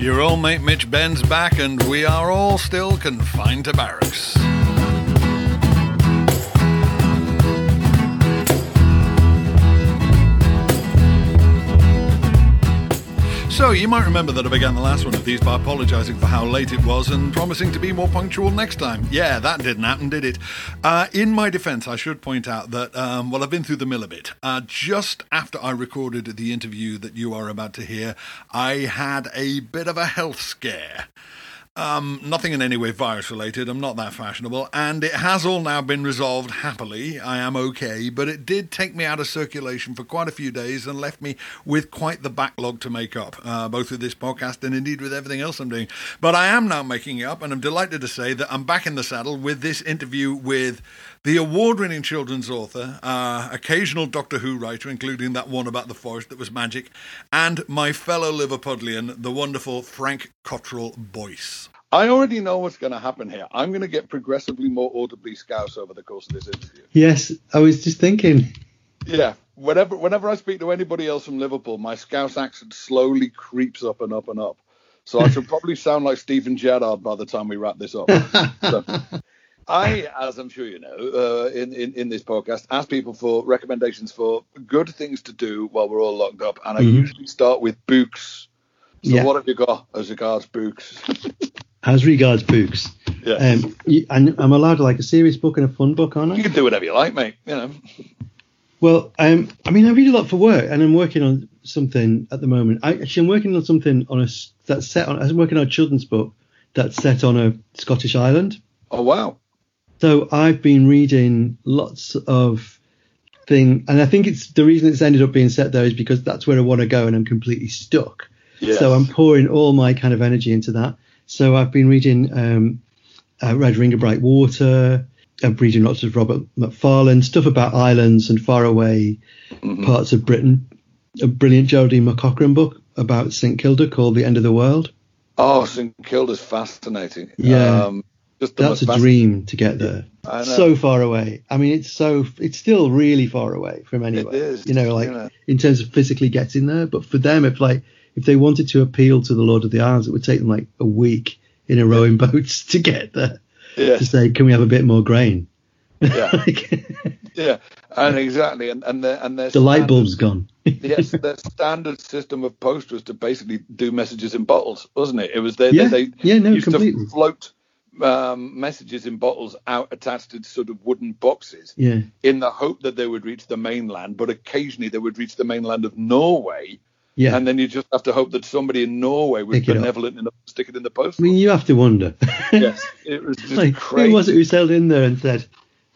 Your old mate Mitch Benn's back, and we are all still confined to barracks. So, you might remember that I began the last one of these by apologising for how late it was and promising to be more punctual next time. Yeah, that didn't happen, did it? Uh, in my defence, I should point out that, um, well, I've been through the mill a bit. Uh, just after I recorded the interview that you are about to hear, I had a bit of a health scare. Um, nothing in any way virus related. I'm not that fashionable. And it has all now been resolved happily. I am okay. But it did take me out of circulation for quite a few days and left me with quite the backlog to make up, uh, both with this podcast and indeed with everything else I'm doing. But I am now making it up. And I'm delighted to say that I'm back in the saddle with this interview with the award winning children's author, uh, occasional Doctor Who writer, including that one about the forest that was magic, and my fellow Liverpudlian, the wonderful Frank Cottrell Boyce. I already know what's going to happen here. I'm going to get progressively more audibly scouse over the course of this interview. Yes, I was just thinking. Yeah, whenever whenever I speak to anybody else from Liverpool, my scouse accent slowly creeps up and up and up. So I should probably sound like Steven Gerrard by the time we wrap this up. So, I, as I'm sure you know, uh, in, in, in this podcast, ask people for recommendations for good things to do while we're all locked up, and I mm-hmm. usually start with books. So yeah. what have you got as regards books? as regards books, yeah. Um, you, and I'm allowed like a serious book and a fun book, aren't I? You can do whatever you like, mate. You know. Well, um, I mean, I read a lot for work, and I'm working on something at the moment. I, actually, I'm working on something on a that's set on. I'm working on a children's book that's set on a Scottish island. Oh wow! So I've been reading lots of thing, and I think it's the reason it's ended up being set there is because that's where I want to go, and I'm completely stuck. Yes. So I'm pouring all my kind of energy into that. So I've been reading um, uh, Red Ring of Bright Water. I'm reading lots of Robert Macfarlane stuff about islands and faraway mm-hmm. parts of Britain. A brilliant Geraldine McCaughrean book about St Kilda called The End of the World. Oh, St Kilda's fascinating. Yeah. Um, just That's a dream to get there. So far away. I mean, it's so it's still really far away from anywhere. It is. You know, like in terms of physically getting there. But for them, if like if they wanted to appeal to the Lord of the Isles, it would take them like a week in a rowing boats to get there. Yeah. To say, can we have a bit more grain? Yeah. like, yeah, and exactly, and and the, and the light bulb's gone. yes, the standard system of post was to basically do messages in bottles, wasn't it? It was they yeah, they, they yeah, no, used completely. to float um, messages in bottles out attached to sort of wooden boxes yeah. in the hope that they would reach the mainland, but occasionally they would reach the mainland of Norway. Yeah. And then you just have to hope that somebody in Norway was benevolent enough to stick it in the post. I mean, you have to wonder. yes, it was just like, crazy. Who was it who sailed in there and said,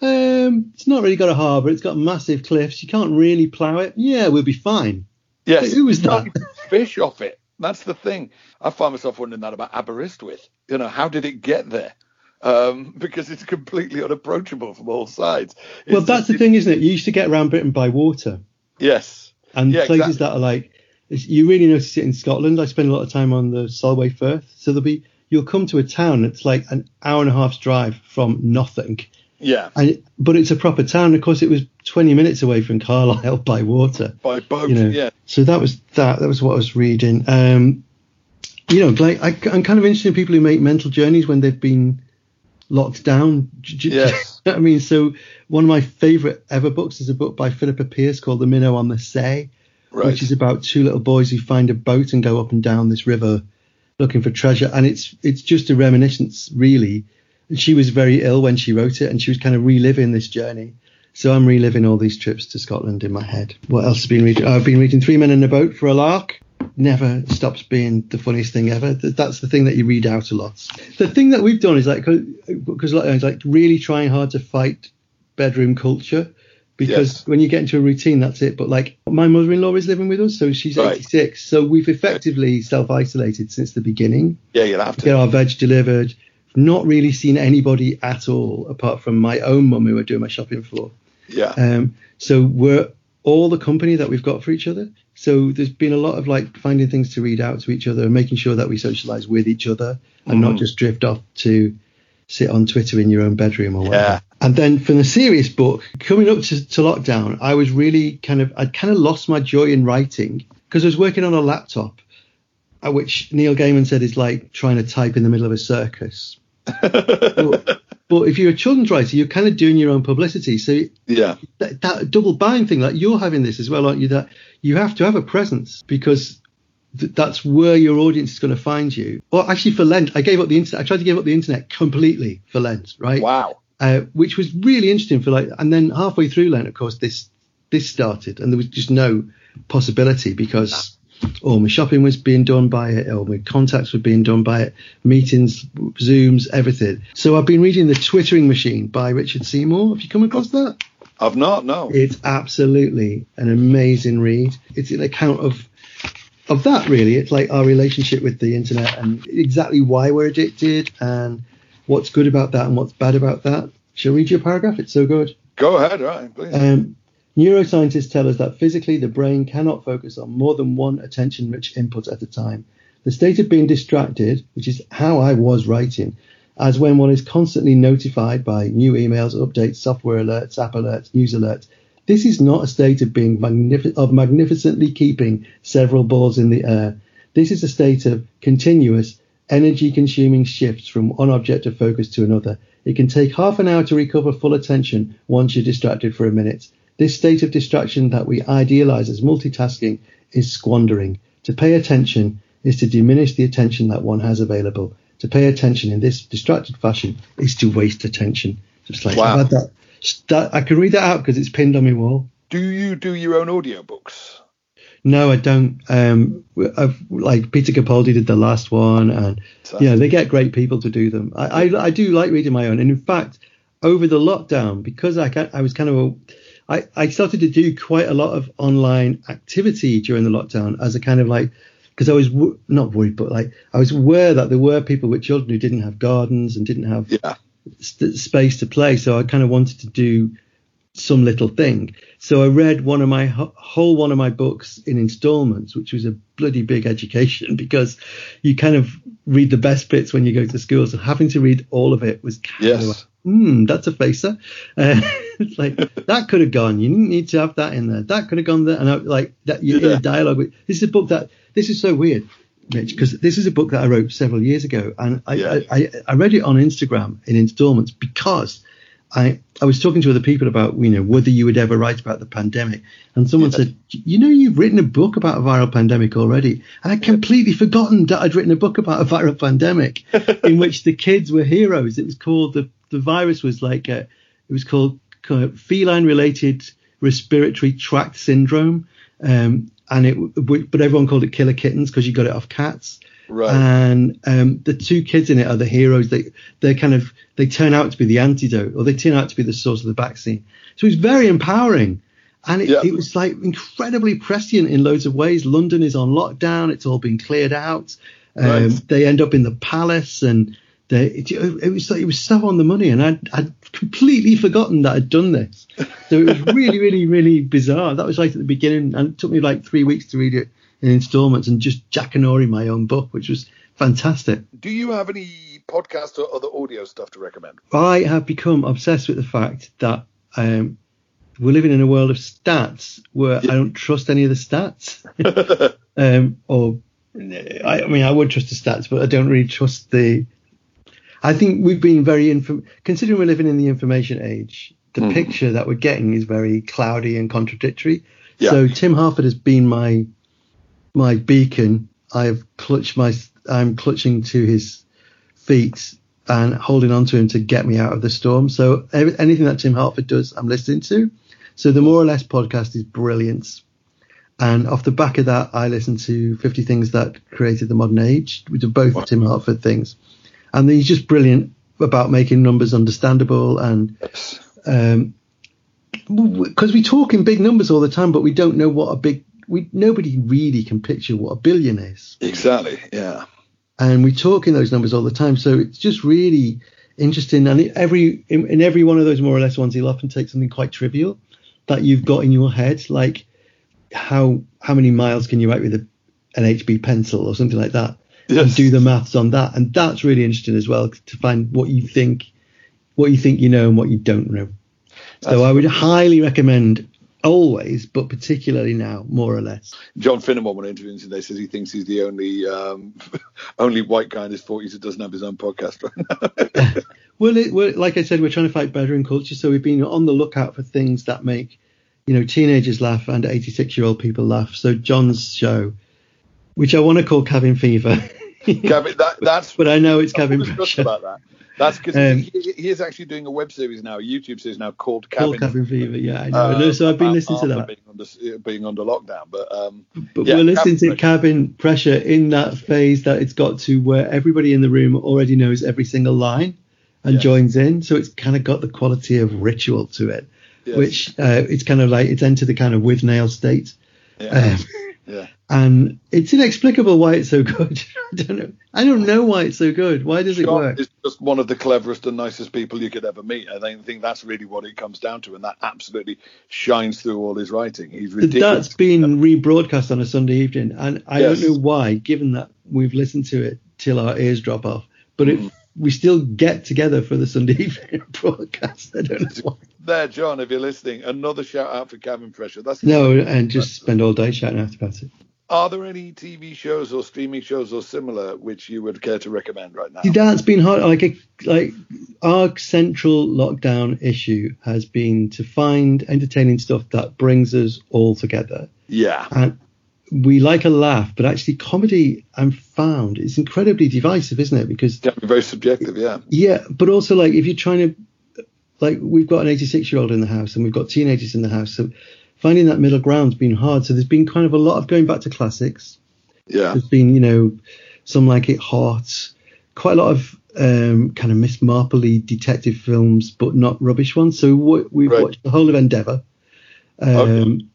um, it's not really got a harbour, it's got massive cliffs, you can't really plough it. Yeah, we'll be fine. Yes. Like, who was that? Fish off it. That's the thing. I find myself wondering that about Aberystwyth. You know, how did it get there? Um, because it's completely unapproachable from all sides. It's well, that's just, the thing, isn't it? You used to get around Britain by water. Yes. And yeah, places exactly. that are like, you really notice it in Scotland. I spend a lot of time on the Solway Firth. So there'll be, you'll come to a town that's like an hour and a half's drive from nothing. Yeah. And, but it's a proper town. Of course, it was 20 minutes away from Carlisle by water. By boat, you know? yeah. So that was that. That was what I was reading. Um, you know, like I, I'm kind of interested in people who make mental journeys when they've been locked down. Yes. I mean, so one of my favourite ever books is a book by Philippa Pearce called The Minnow on the Say, right. which is about two little boys who find a boat and go up and down this river looking for treasure. And it's it's just a reminiscence, really. And she was very ill when she wrote it, and she was kind of reliving this journey. So I'm reliving all these trips to Scotland in my head. What else have been reading? Oh, I've been reading Three Men in a Boat for a lark never stops being the funniest thing ever. That's the thing that you read out a lot. The thing that we've done is like because it's like really trying hard to fight bedroom culture because yes. when you get into a routine, that's it. But like my mother-in-law is living with us, so she's right. 86, so we've effectively self-isolated since the beginning. Yeah, you'll have to get our veg delivered. Not really seen anybody at all apart from my own mum who I do my shopping for. Yeah. Um. So we're all the company that we've got for each other. So there's been a lot of like finding things to read out to each other and making sure that we socialize with each other and mm. not just drift off to sit on Twitter in your own bedroom or whatever. Yeah. And then from the serious book, coming up to, to lockdown, I was really kind of, I'd kind of lost my joy in writing because I was working on a laptop uh, which Neil Gaiman said is like trying to type in the middle of a circus. But, but if you're a children's writer, you're kind of doing your own publicity. So yeah, that, that double bind thing, like you're having this as well, aren't you? That you have to have a presence because th- that's where your audience is going to find you. Well, actually, for Lent, I gave up the internet. I tried to give up the internet completely for Lent, right? Wow. Uh, which was really interesting for like, and then halfway through Lent, of course, this this started, and there was just no possibility because all my shopping was being done by it, all my contacts were being done by it, meetings, Zooms, everything. So I've been reading The Twittering Machine by Richard Seymour. Have you come across that? I've not, no. It's absolutely an amazing read. It's an account of of that really. It's like our relationship with the internet and exactly why we're addicted and what's good about that and what's bad about that. Shall I read you a paragraph? It's so good. Go ahead, right, please. Um, neuroscientists tell us that physically the brain cannot focus on more than one attention rich input at a time. The state of being distracted, which is how I was writing, as when one is constantly notified by new emails, updates, software alerts, app alerts, news alerts. This is not a state of being magnific- of magnificently keeping several balls in the air. This is a state of continuous energy consuming shifts from one object of focus to another. It can take half an hour to recover full attention once you're distracted for a minute. This state of distraction that we idealize as multitasking is squandering. To pay attention is to diminish the attention that one has available. To pay attention in this distracted fashion is to waste attention. Just like Wow. That, that. I can read that out because it's pinned on my wall. Do you do your own audiobooks? No, I don't. Um, I've, like Peter Capaldi did the last one, and Fantastic. yeah, they get great people to do them. I, I, I do like reading my own, and in fact, over the lockdown, because I, I was kind of, a, I, I started to do quite a lot of online activity during the lockdown as a kind of like, because I was w- not worried, but like I was aware that there were people with children who didn't have gardens and didn't have Yeah. st- space to play. So I kind of wanted to do some little thing. So I read one of my whole one of my books in installments, which was a bloody big education because you kind of read the best bits when you go to school. So having to read all of it was kind of Yes. like, hmm, that's a facer. Uh, it's like that could have gone. You didn't need to have that in there. That could have gone there. And I, like that, you're in a dialogue with. This is a book that. This is so weird. Mitch, because this is a book that I wrote several years ago, and I, Yeah. I, I, I read it on Instagram in installments because I, I was talking to other people about, you know, whether you would ever write about the pandemic. And someone Yeah. said, you know, you've written a book about a viral pandemic already. And I'd completely forgotten that I'd written a book about a viral pandemic in which the kids were heroes. It was called, the, the virus was like, a, it was called feline related respiratory tract syndrome. Um, and it, but everyone called it killer kittens because you got it off cats Right. and um, the two kids in it are the heroes. They they kind of they turn out to be the antidote, or they turn out to be the source of the vaccine. So it's very empowering, and it, Yeah. it was like incredibly prescient in loads of ways. London is on lockdown; it's all been cleared out. Um, Right. They end up in the palace, and they, it, it was like, it was so on the money, and I'd, I'd completely forgotten that I'd done this. So it was really, really, really bizarre. That was right at the beginning, and it took me like three weeks to read it in installments and just jackanory my own book, which was fantastic. do you have any podcast or other audio stuff to recommend? I have become obsessed with the fact that um, we're living in a world of stats where I don't trust any of the stats. um, or, I, I mean, I would trust the stats, but I don't really trust the. I think we've been very inform. Considering we're living in the information age, the Mhm. picture that we're getting is very cloudy and contradictory. Yeah. So Tim Harford has been my my beacon. I've clutched my. I'm clutching to his feet and holding on to him to get me out of the storm. So every, anything that Tim Harford does, I'm listening to. So the More or Less podcast is brilliant. And off the back of that, I listen to 50 Things That Created the Modern Age, which are both Wow. Tim Harford things. And he's just brilliant about making numbers understandable and um because we talk in big numbers all the time, but we don't know what a big we nobody really can picture what a billion is Exactly. Yeah. and we talk in those numbers all the time. So it's just really interesting. And every in, in every one of those more or less ones, he'll often take something quite trivial that you've got in your head, like how how many miles can you write with a, an HB pencil or something like that, and do the maths on that. And that's really interesting as well to find what you think what you think you know and what you don't know. So That's I would highly recommend always, but particularly now, more or less. John Finnemore, when interviewing today, says he thinks he's the only um, only white guy in his 40s that doesn't have his own podcast right now. well, it, well, like I said, we're trying to fight bettering culture, so we've been on the lookout for things that make you know teenagers laugh and 86 year old people laugh. So John's show, which I want to call Cabin Fever. Cabin, that, that's. but I know it's Cabin Pressure. About that. That's because um, he, he, is actually doing a web series now, a YouTube series now called Cabin, called Cabin Fever. Yeah, I know. Uh, so I've been listening to that. Being under, being under lockdown, but um, but yeah, we're listening Cabin to Cabin Pressure in that phase that it's got to where everybody in the room already knows every single line and yes. joins in. So it's kind of got the quality of ritual to it, yes. which uh, it's kind of like it's entered the kind of Withnail state. Yeah. Um, yeah and it's inexplicable why it's so good. I don't know. I don't know why it's so good. Why does it work? Is just one of the cleverest and nicest people you could ever meet. I think that's really what it comes down to, and that absolutely shines through all his writing. He's ridiculous. That's been rebroadcast on a Sunday evening, and I yes. don't know why, given that we've listened to it till our ears drop off. But mm. we still get together for the Sunday evening broadcast. I don't know why. There, John, if you're listening, another shout out for Cabin Pressure. That's no, and just spend all day shouting out about it. Are there any TV shows or streaming shows or similar which you would care to recommend right now? That's been hard. Like a, like our central lockdown issue has been to find entertaining stuff that brings us all together. Yeah. And we like a laugh, but actually comedy I'm found is incredibly divisive, isn't it? Because yeah, very subjective. Yeah. Yeah, but also like if you're trying to like we've got an 86 year old in the house and we've got teenagers in the house, so finding that middle ground's been hard. So there's been kind of a lot of going back to classics. Yeah. There's been, you know, some like it hot, quite a lot of um, kind of Miss Marpley detective films, but not rubbish ones. So we've right. watched the whole of Endeavour, um,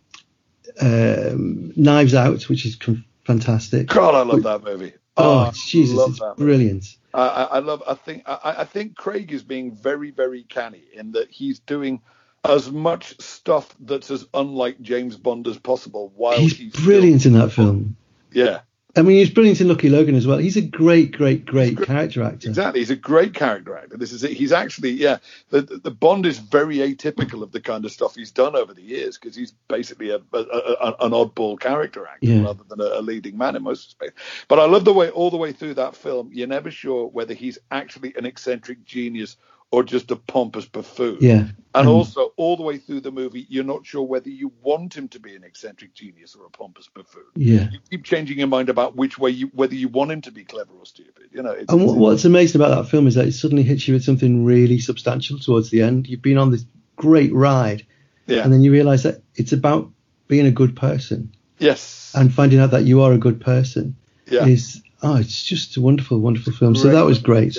okay. um, Knives Out, which is fantastic. God, I love that movie. Oh, oh Jesus, it's brilliant. I, I, love. I think. I, I think Craig is being very, very canny in that he's doing as much stuff that's as unlike James Bond as possible. While he's, he's brilliant in that film. Yeah. I mean, he's brilliant in Lucky Logan as well. He's a great, great, great, great character actor. Exactly, he's a great character actor. This is it. He's actually, yeah. The the Bond is very atypical of the kind of stuff he's done over the years because he's basically a, a, a, an oddball character actor yeah. rather than a, leading man in most respects. But I love the way all the way through that film, you're never sure whether he's actually an eccentric genius or just a pompous buffoon. Yeah. And um, also, all the way through the movie, you're not sure whether you want him to be an eccentric genius or a pompous buffoon. Yeah. You keep changing your mind about which way you, whether you want him to be clever or stupid. You know. and what's amazing about that film is that it suddenly hits you with something really substantial towards the end. You've been on this great ride, yeah. and then you realise that it's about being a good person. Yes. And finding out that you are a good person. Yeah. Is oh, it's just a wonderful, wonderful film. Great. So that was great.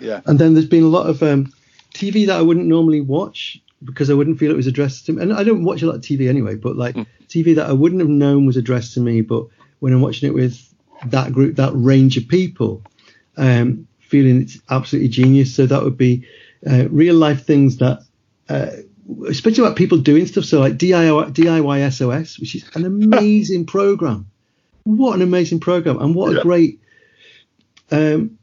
Yeah. And then there's been a lot of um, TV that I wouldn't normally watch because I wouldn't feel it was addressed to me. And I don't watch a lot of TV anyway, but like mm. TV that I wouldn't have known was addressed to me, but when I'm watching it with that group, that range of people, um, feeling it's absolutely genius. So that would be uh, real life things that, uh, especially about people doing stuff. So like DIY, DIY SOS, which is an amazing program. What an amazing program, and what yeah. a great um,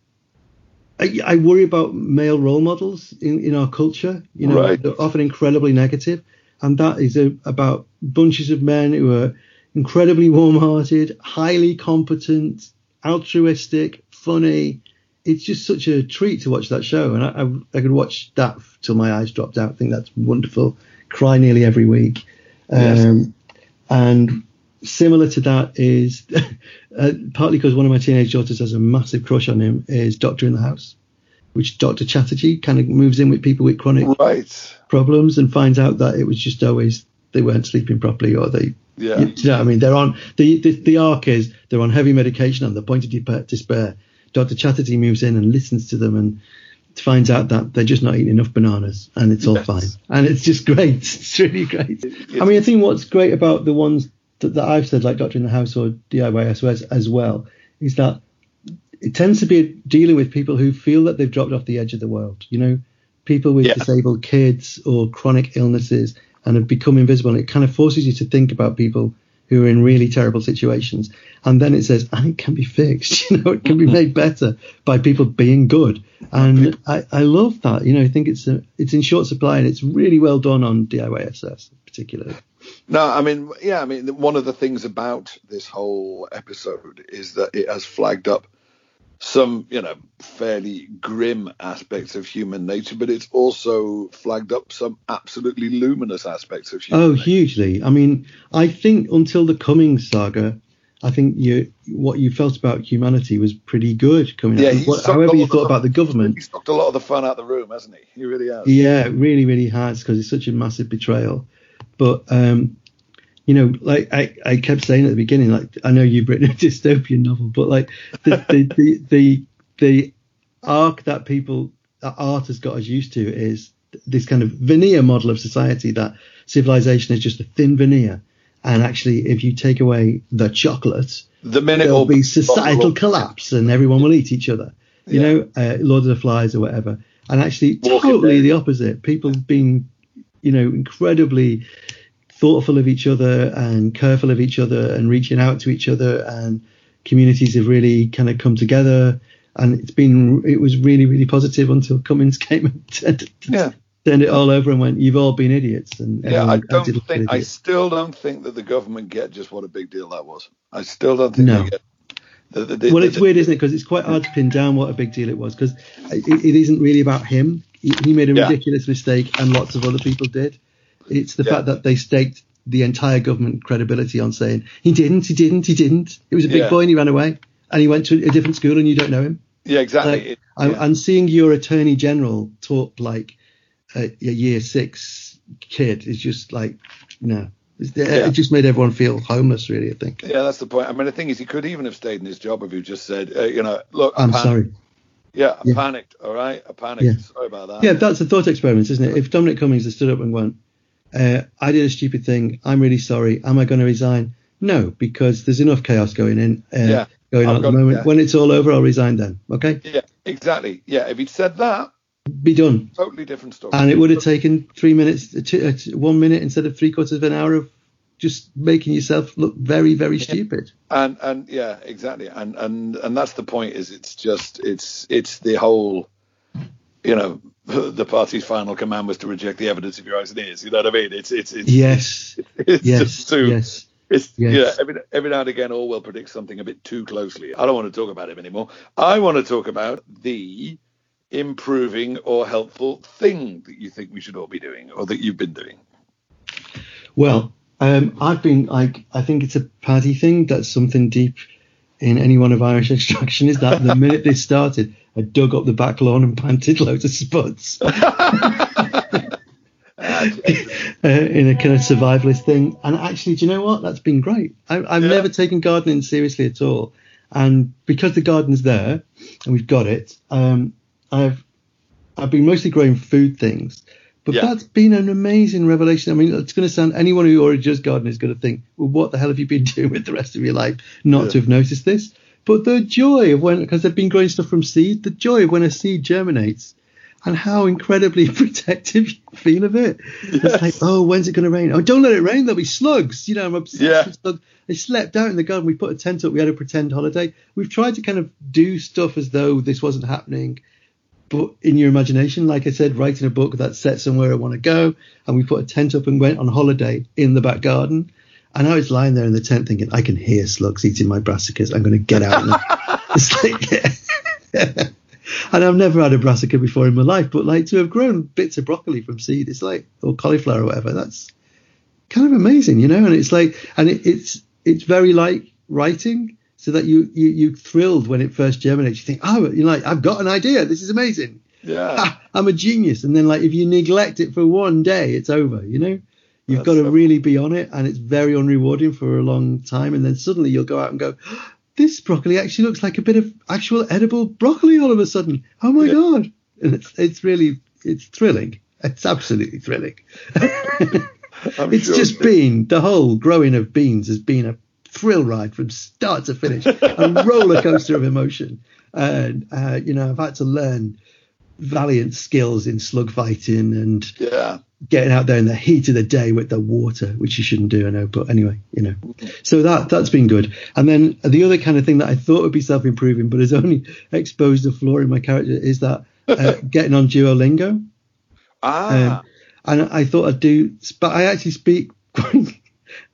I, I, worry about male role models in, in our culture. You know, right. they're often incredibly negative. and that is a, about bunches of men who are incredibly warm-hearted, highly competent, altruistic, funny. It's just such a treat to watch that show, and I, I, I could watch that till my eyes dropped out. I think that's wonderful. Cry nearly every week, yes. um, and similar to that is uh, partly because one of my teenage daughters has a massive crush on him is Doctor in the House, which Doctor Chatterjee kind of moves in with people with chronic right. problems and finds out that it was just always they weren't sleeping properly or they. Yeah. You, know I mean? They're on the, the the arc is they're on heavy medication on the point of despair. Doctor Chatterjee moves in and listens to them and finds out that they're just not eating enough bananas and it's all yes. fine. And it's just great. It's really great. I mean, I think what's great about the ones that, that I've said, like Doctor in the House or DIY SOS as well, is that it tends to be dealing with people who feel that they've dropped off the edge of the world. You know, people with yeah. disabled kids or chronic illnesses and have become invisible. And it kind of forces you to think about people who are in really terrible situations. And then it says, and it can be fixed. You know, it can be made better by people being good. And I, I love that. You know, I think it's a, it's in short supply and it's really well done on DIY SOS particularly. No, I mean, yeah, I mean, one of the things about this whole episode is that it has flagged up some, you know, fairly grim aspects of human nature, but it's also flagged up some absolutely luminous aspects of human oh, nature. hugely. I mean, I think until the Cummings saga, I think you what you felt about humanity was pretty good coming Yeah, out. What, however you thought of- about the government, He's knocked a lot of the fun out of the room, hasn't he? He really has. Yeah, it really, really has because it's such a massive betrayal. But um, you know, like I, I kept saying at the beginning, like I know you've written a dystopian novel, but like the the the, the, the arc that people that art has got us used to is this kind of veneer model of society that civilization is just a thin veneer. And actually, if you take away the chocolate, The minute there'll be societal collapse and everyone will eat each other. You Yeah. know, uh, Lord of the Flies or whatever. And actually, Walking totally Dead. the opposite. People being, you know, incredibly thoughtful of each other and careful of each other and reaching out to each other. And communities have really kind of come together. And it's been, it was really, really positive until Cummings came and turned, Yeah. turned it all over and went, "You've all been idiots." And Yeah, I don't think. I still don't think that the government get just what a big deal that was. I still don't think No. they get. The, the, the, well, it's weird, isn't it? Because it's quite hard to pin down what a big deal it was. Because it, it isn't really about him. He, he made a Yeah. ridiculous mistake, and lots of other people did. It's the Yeah. fact that they staked the entire government credibility on saying he didn't, he didn't, he didn't. It was a big Yeah. boy and he ran away, and he went to a different school, and you don't know him. Yeah, exactly. Like, and, seeing your attorney general talk like a, a year six kid is just like no. Yeah. It just made everyone feel homeless, really. I think. Yeah, that's the point. I mean, the thing is, he could even have stayed in his job if he just said, uh, you know, look, I'm panicked. sorry. Yeah, I Yeah. panicked. All right, I panicked. Yeah. Sorry about that. Yeah, that's a thought experiment, isn't it? If Dominic Cummings had stood up and went, uh, I did a stupid thing. I'm really sorry. Am I going to resign? No, because there's enough chaos going in, uh, Yeah, going I've on at the moment. yeah. When it's all over, I'll resign then. Okay, Yeah, exactly. Yeah, if he'd said that, be done. totally different story. And it would have taken three minutes, uh, two, uh, one minute instead of three quarters of an hour of just making yourself look very, very stupid. and and yeah, exactly. And and and that's the point. Is it's just it's it's the whole, you know, the party's final command was to reject the evidence of your eyes and ears. You know what I mean? It's it's it's Yes, it's yes, just too. yes. It's Yes. yeah. Every, every now and again, Orwell predicts something a bit too closely. I don't want to talk about him anymore. I want to talk about the improving or helpful thing that you think we should all be doing, or that you've been doing. Well, um, I've been like, I think it's a Paddy thing. That's something deep in anyone of Irish extraction. Is that the minute this started, I dug up the back lawn and planted loads of spuds uh, in a kind of survivalist thing. And actually, do you know what? That's been great. I, I've Yeah. never taken gardening seriously at all, and because the garden's there and we've got it, um, I've I've been mostly growing food things. But Yeah. that's been an amazing revelation. I mean, it's going to sound anyone who already does gardening is going to think, well, what the hell have you been doing with the rest of your life not Yeah. to have noticed this? But the joy of when, because they've been growing stuff from seed, the joy of when a seed germinates and how incredibly protective you feel of it. It's like, oh, when's it going to rain? Oh, don't let it rain. There'll be slugs. You know, I'm obsessed Yeah. with slugs. I slept out in the garden. We put a tent up. We had a pretend holiday. We've tried to kind of do stuff as though this wasn't happening but in your imagination, like I said, writing a book that's set somewhere I want to go, and we put a tent up and went on holiday in the back garden. And I was lying there in the tent thinking, I can hear slugs eating my brassicas. I'm going to get out. And it's like, and I've never had a brassica before in my life, but like to have grown bits of broccoli from seed, it's like or cauliflower or whatever. That's kind of amazing, you know. And it's like, and it, it's it's very like writing so that you, you you thrilled when it first germinates. You think, oh, you're like, I've got an idea. This is amazing. Yeah. I'm a genius. And then like if you neglect it for one day, it's over. You know, you've That's got to so- really be on it, and it's very unrewarding for a long time. And then suddenly you'll go out and go, oh, this broccoli actually looks like a bit of actual edible broccoli all of a sudden. Oh my Yeah. god! And it's it's really it's thrilling. It's absolutely thrilling. It's sure just it- been the whole growing of beans has been a thrill ride from start to finish, a roller coaster of emotion. And uh, you know, I've had to learn valiant skills in slug fighting and Yeah. getting out there in the heat of the day with the water, which you shouldn't do, I know. But anyway, you know, so that that's been good. And then the other kind of thing that I thought would be self-improving, but has only exposed the flaw in my character, is that uh, getting on Duolingo. Ah. Um, and I thought I'd do, but I actually speak quite,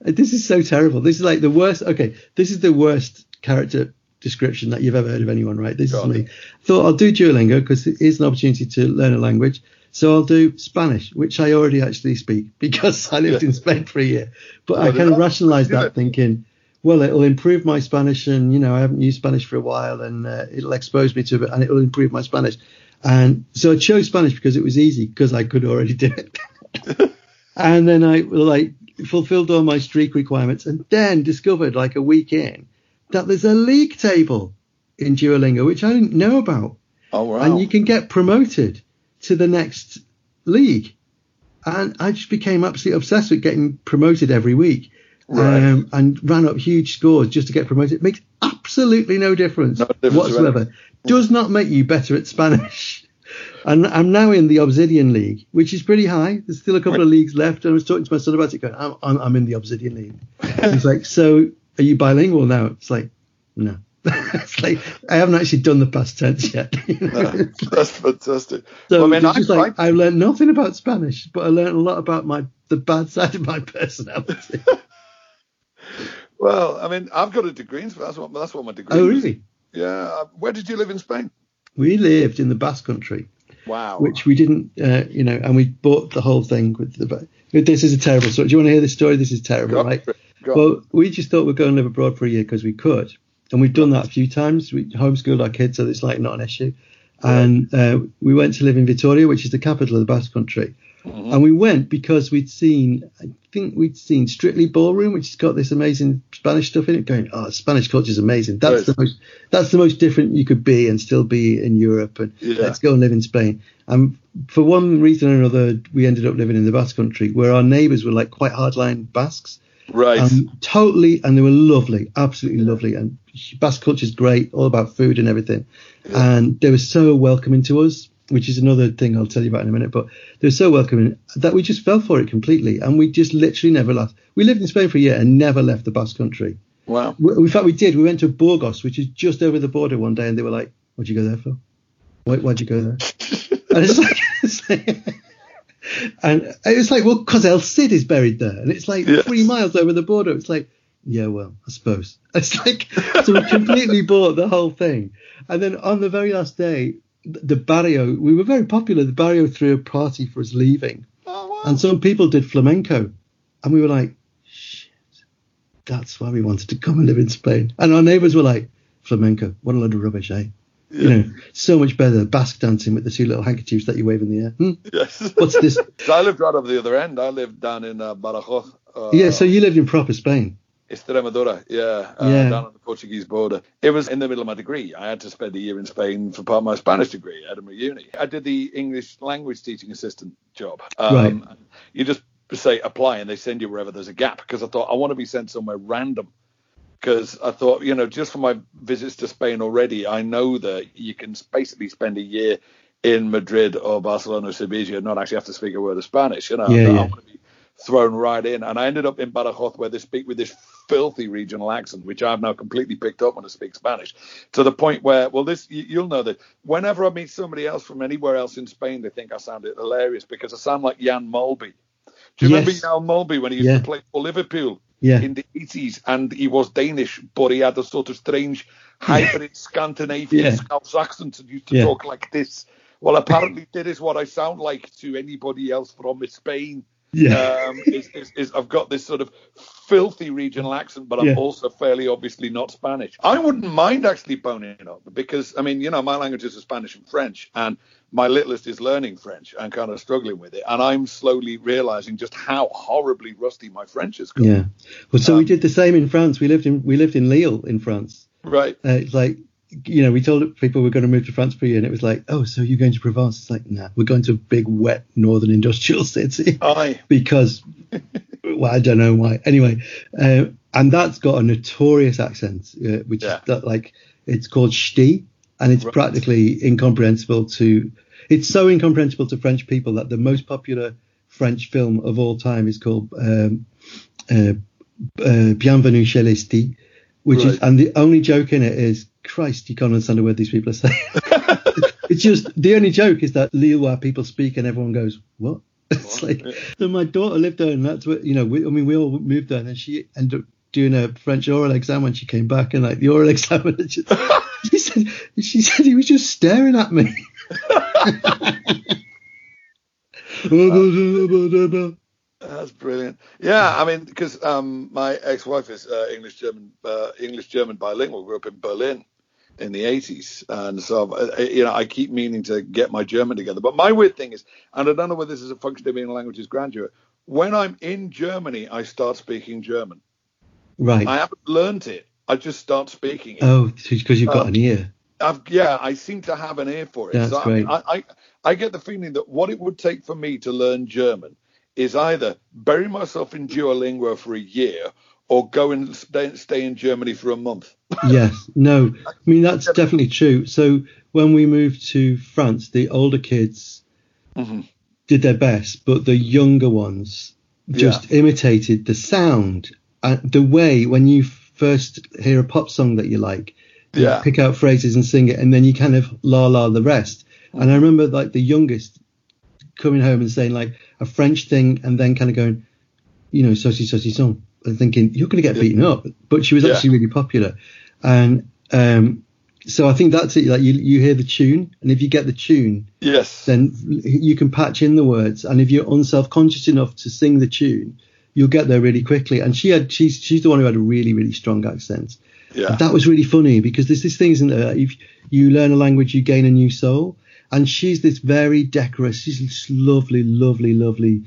this is so terrible. This is like the worst. Okay, this is the worst character description that you've ever heard of anyone, right? This is me. Thought I'll do Duolingo because it is an opportunity to learn a language. So I'll do Spanish, which I already actually speak because I lived yeah. in Spain for a year. But well, I kind of rationalized that thinking, well, it'll improve my Spanish, and you know, I haven't used Spanish for a while, and uh, it'll expose me to it, and it'll improve my Spanish. And so I chose Spanish because it was easy because I could already do it. and then I like fulfilled all my streak requirements, and then discovered like a week in that there's a league table in Duolingo which I didn't know about. Oh wow! And you can get promoted to the next league, and I just became absolutely obsessed with getting promoted every week. Right. Um, and ran up huge scores just to get promoted. It makes absolutely no difference, no difference whatsoever. Does not make you better at Spanish. And I'm now in the Obsidian League, which is pretty high. There's still a couple of leagues left. And I was talking to my son about it, going, I'm, I'm, I'm in the Obsidian League. He's like, so are you bilingual now? It's like, no. it's like I haven't actually done the past tense yet. You know? no, that's fantastic. So well, I mean, I, like, I learned nothing about Spanish, but I learned a lot about my the bad side of my personality. well, I mean, I've got a degree in That's what that's what my degree. Oh, really? Is. Yeah. Uh, where did you live in Spain? We lived in the Basque Country. Wow. Which we didn't, uh, you know, and we bought the whole thing with the. This is a terrible story. Do you want to hear this story? This is terrible, right? Well, we just thought we'd go and live abroad for a year because we could, and we've done that a few times. We homeschooled our kids, so it's like not an issue. And uh, we went to live in Vitoria, which is the capital of the Basque Country. Mm-hmm. And we went because we'd seen, I think we'd seen Strictly Ballroom, which has got this amazing Spanish stuff in it. Going, oh, Spanish culture is amazing. That's right. the most, that's the most different you could be and still be in Europe. And yeah. let's go and live in Spain. And for one reason or another, we ended up living in the Basque Country, where our neighbours were like quite hardline Basques. Right. Um, totally, and they were lovely, absolutely lovely. And Basque culture is great, all about food and everything. Yeah. And they were so welcoming to us, which is another thing I'll tell you about in a minute. But they were so welcoming that we just fell for it completely, and we just literally never left. We lived in Spain for a year and never left the Basque country. Wow. In fact, we did. We went to Burgos, which is just over the border one day, and they were like, "What'd you go there for? Why, would you go there?" and it's like, it's like and it was like, well, because El Cid is buried there, and it's like yes. three miles over the border. It's like, yeah, well, I suppose. It's like, so we completely bought the whole thing. And then on the very last day, the barrio, we were very popular. The barrio threw a party for us leaving. Oh, wow. And some people did flamenco. And we were like, shit, that's why we wanted to come and live in Spain. And our neighbors were like, flamenco, what a load of rubbish, eh? You know, so much better Basque dancing with the two little handkerchiefs that you wave in the air. Hmm? Yes. What's this? I lived right over the other end. I lived down in uh, Badajoz. Uh, yeah, so you lived in proper Spain. Extremadura, yeah, uh, yeah, down on the Portuguese border. It was in the middle of my degree. I had to spend a year in Spain for part of my Spanish degree at Edinburgh Uni. I did the English language teaching assistant job. Um, right. You just say apply and they send you wherever there's a gap because I thought I want to be sent somewhere random because I thought, you know, just from my visits to Spain already, I know that you can basically spend a year in Madrid or Barcelona or Sevilla and not actually have to speak a word of Spanish. You know, yeah, yeah. I want to be thrown right in. And I ended up in Badajoz where they speak with this filthy regional accent, which I've now completely picked up when I speak Spanish, to the point where, well, this you'll know that whenever I meet somebody else from anywhere else in Spain, they think I sound hilarious because I sound like Jan Molby. Do you yes. remember Jan Molby when he used yeah. to play for Liverpool? yeah. in the 80s, and he was Danish, but he had a sort of strange hybrid Scandinavian yeah. Scouse accent and used to yeah. talk like this. Well, apparently, this is what I sound like to anybody else from Spain. Yeah. Um, is, is, is, I've got this sort of filthy regional accent, but I'm yeah. also fairly obviously not Spanish. I wouldn't mind actually boning up because, I mean, you know, my languages are Spanish and French, and my littlest is learning French and kind of struggling with it. And I'm slowly realizing just how horribly rusty my French is. Yeah. Well, so um, we did the same in France. We lived in we lived in Lille in France. Right. Uh, it's like you know, we told people we're going to move to France for a year, and it was like, oh, so you're going to Provence? It's like, nah, we're going to a big, wet northern industrial city. Aye. because, well, I don't know why. Anyway, uh, and that's got a notorious accent, uh, which yeah. is that, like, it's called ch'ti, and it's right. practically incomprehensible to it's so incomprehensible to French people that the most popular French film of all time is called um, uh, uh, Bienvenue chez les Ch'tis, which right. is, and the only joke in it is, Christ, you can't understand a word these people are saying. it's just the only joke is that Lillois people speak and everyone goes, what? it's like so my daughter lived there, and that's what you know. We, I mean, we all moved there, and then she ended up doing a French oral exam when she came back, and like the oral examiner, just, she said she said he was just staring at me. That's brilliant. Yeah, I mean, because um, my ex-wife is uh, English German, uh, English German bilingual. Grew up in Berlin in the 80s, and so you know, I keep meaning to get my German together. But my weird thing is, and I don't know whether this is a function of being a languages graduate. When I'm in Germany, I start speaking German. Right. I haven't learned it. I just start speaking it. Oh, because you've got um, an ear. I've, yeah, I seem to have an ear for it. That's so great. I, I, I get the feeling that what it would take for me to learn German is either bury myself in Duolingo for a year or go and stay, stay in Germany for a month. yes, no, I mean that's definitely true. So when we moved to France, the older kids mm-hmm. did their best, but the younger ones just yeah. imitated the sound and the way when you first hear a pop song that you like, you yeah. pick out phrases and sing it, and then you kind of la la the rest. Mm-hmm. And I remember like the youngest coming home and saying like a French thing, and then kind of going, you know, saucy saucy song thinking you're going to get beaten up, but she was actually yeah. really popular, and um, so I think that's it. Like you, you hear the tune, and if you get the tune, yes, then you can patch in the words, and if you're unself-conscious enough to sing the tune, you'll get there really quickly. And she had, she's she's the one who had a really really strong accent. Yeah, and that was really funny because there's this thing, isn't there? If you learn a language, you gain a new soul. And she's this very decorous, she's this lovely, lovely, lovely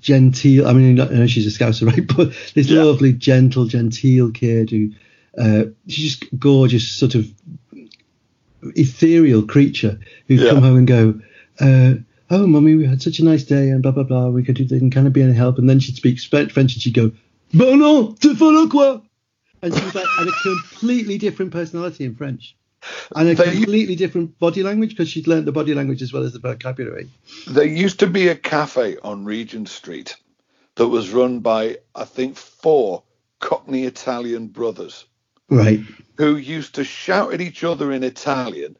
genteel. I mean, I know she's a scouser, right? But this yeah. lovely, gentle, genteel kid who uh, she's just gorgeous, sort of ethereal creature who'd yeah. come home and go, uh, "Oh, mummy, we had such a nice day," and blah blah blah. We could do, can kind of be any help? And then she'd speak French, and she'd go, "Bon non, tu fais quoi?" And she was like, had a completely different personality in French and a completely different body language because she'd learned the body language as well as the vocabulary. There used to be a cafe on Regent Street that was run by, I think, four Cockney Italian brothers. Right. Who used to shout at each other in Italian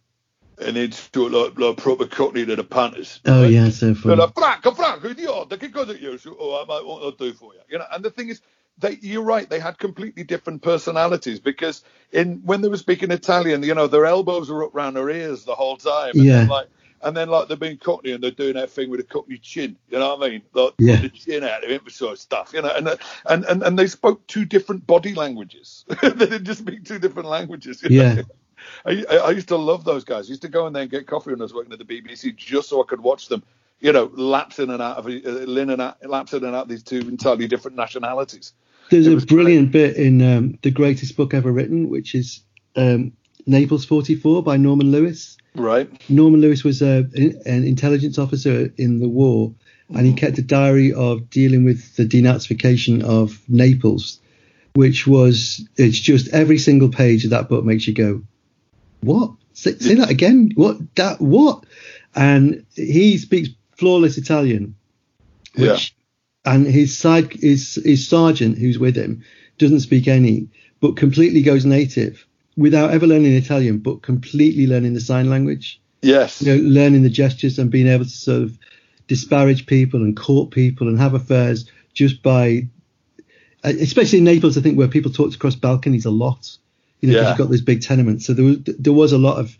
and do like, like proper Cockney to the punters. Oh, right? yeah, so funny. They're like, Franco, Franco, idiota, che cosa io oh, I might want to do for you? You know, and the thing is, they, you're right. They had completely different personalities because in when they were speaking Italian, you know, their elbows were up round their ears the whole time. And yeah. Then like, and then like they're being Cockney and they're doing that thing with a Cockney chin. You know what I mean? Like yeah. the chin out of it sort of stuff. You know, and and and, and they spoke two different body languages. they didn't just speak two different languages. yeah. I, I used to love those guys. I used to go in there and get coffee when I was working at the BBC just so I could watch them you know, lapse in and out of uh, in and out, lapse in and out these two entirely different nationalities. There's a brilliant great. bit in um, the greatest book ever written, which is um, Naples 44 by Norman Lewis. Right. Norman Lewis was a, an intelligence officer in the war, and he mm-hmm. kept a diary of dealing with the denazification of Naples, which was it's just every single page of that book makes you go, what? Say, say that again. What? That what? And he speaks flawless Italian, which and his side his his sergeant who's with him doesn't speak any, but completely goes native without ever learning Italian, but completely learning the sign language. Yes, you know, learning the gestures and being able to sort of disparage people and court people and have affairs just by, especially in Naples, I think where people talk across balconies a lot. You know, yeah. you've got those big tenements, so there was there was a lot of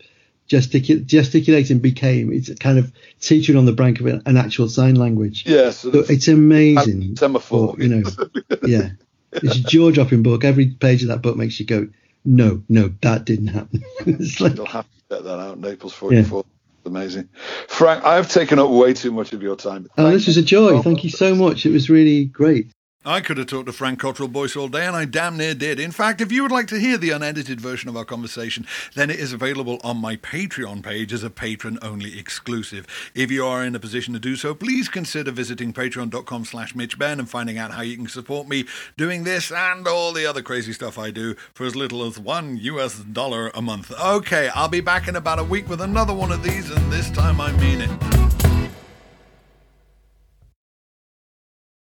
gestic- gesticulating became it's kind of teaching on the brink of an, actual sign language. Yes, so it's amazing. Semaphore, you know, yeah, it's a jaw-dropping book. Every page of that book makes you go, no, no, that didn't happen. it's like, You'll have to get that out. Naples 44. Yeah. Amazing, Frank. I've taken up way too much of your time. oh, this was a joy. Thank you so much. It was really great. I could have talked to Frank Cottrell Boyce all day, and I damn near did. In fact, if you would like to hear the unedited version of our conversation, then it is available on my Patreon page as a patron only exclusive. If you are in a position to do so, please consider visiting patreon.com slash mitchbenn and finding out how you can support me doing this and all the other crazy stuff I do for as little as one US dollar a month. Okay, I'll be back in about a week with another one of these, and this time I mean it.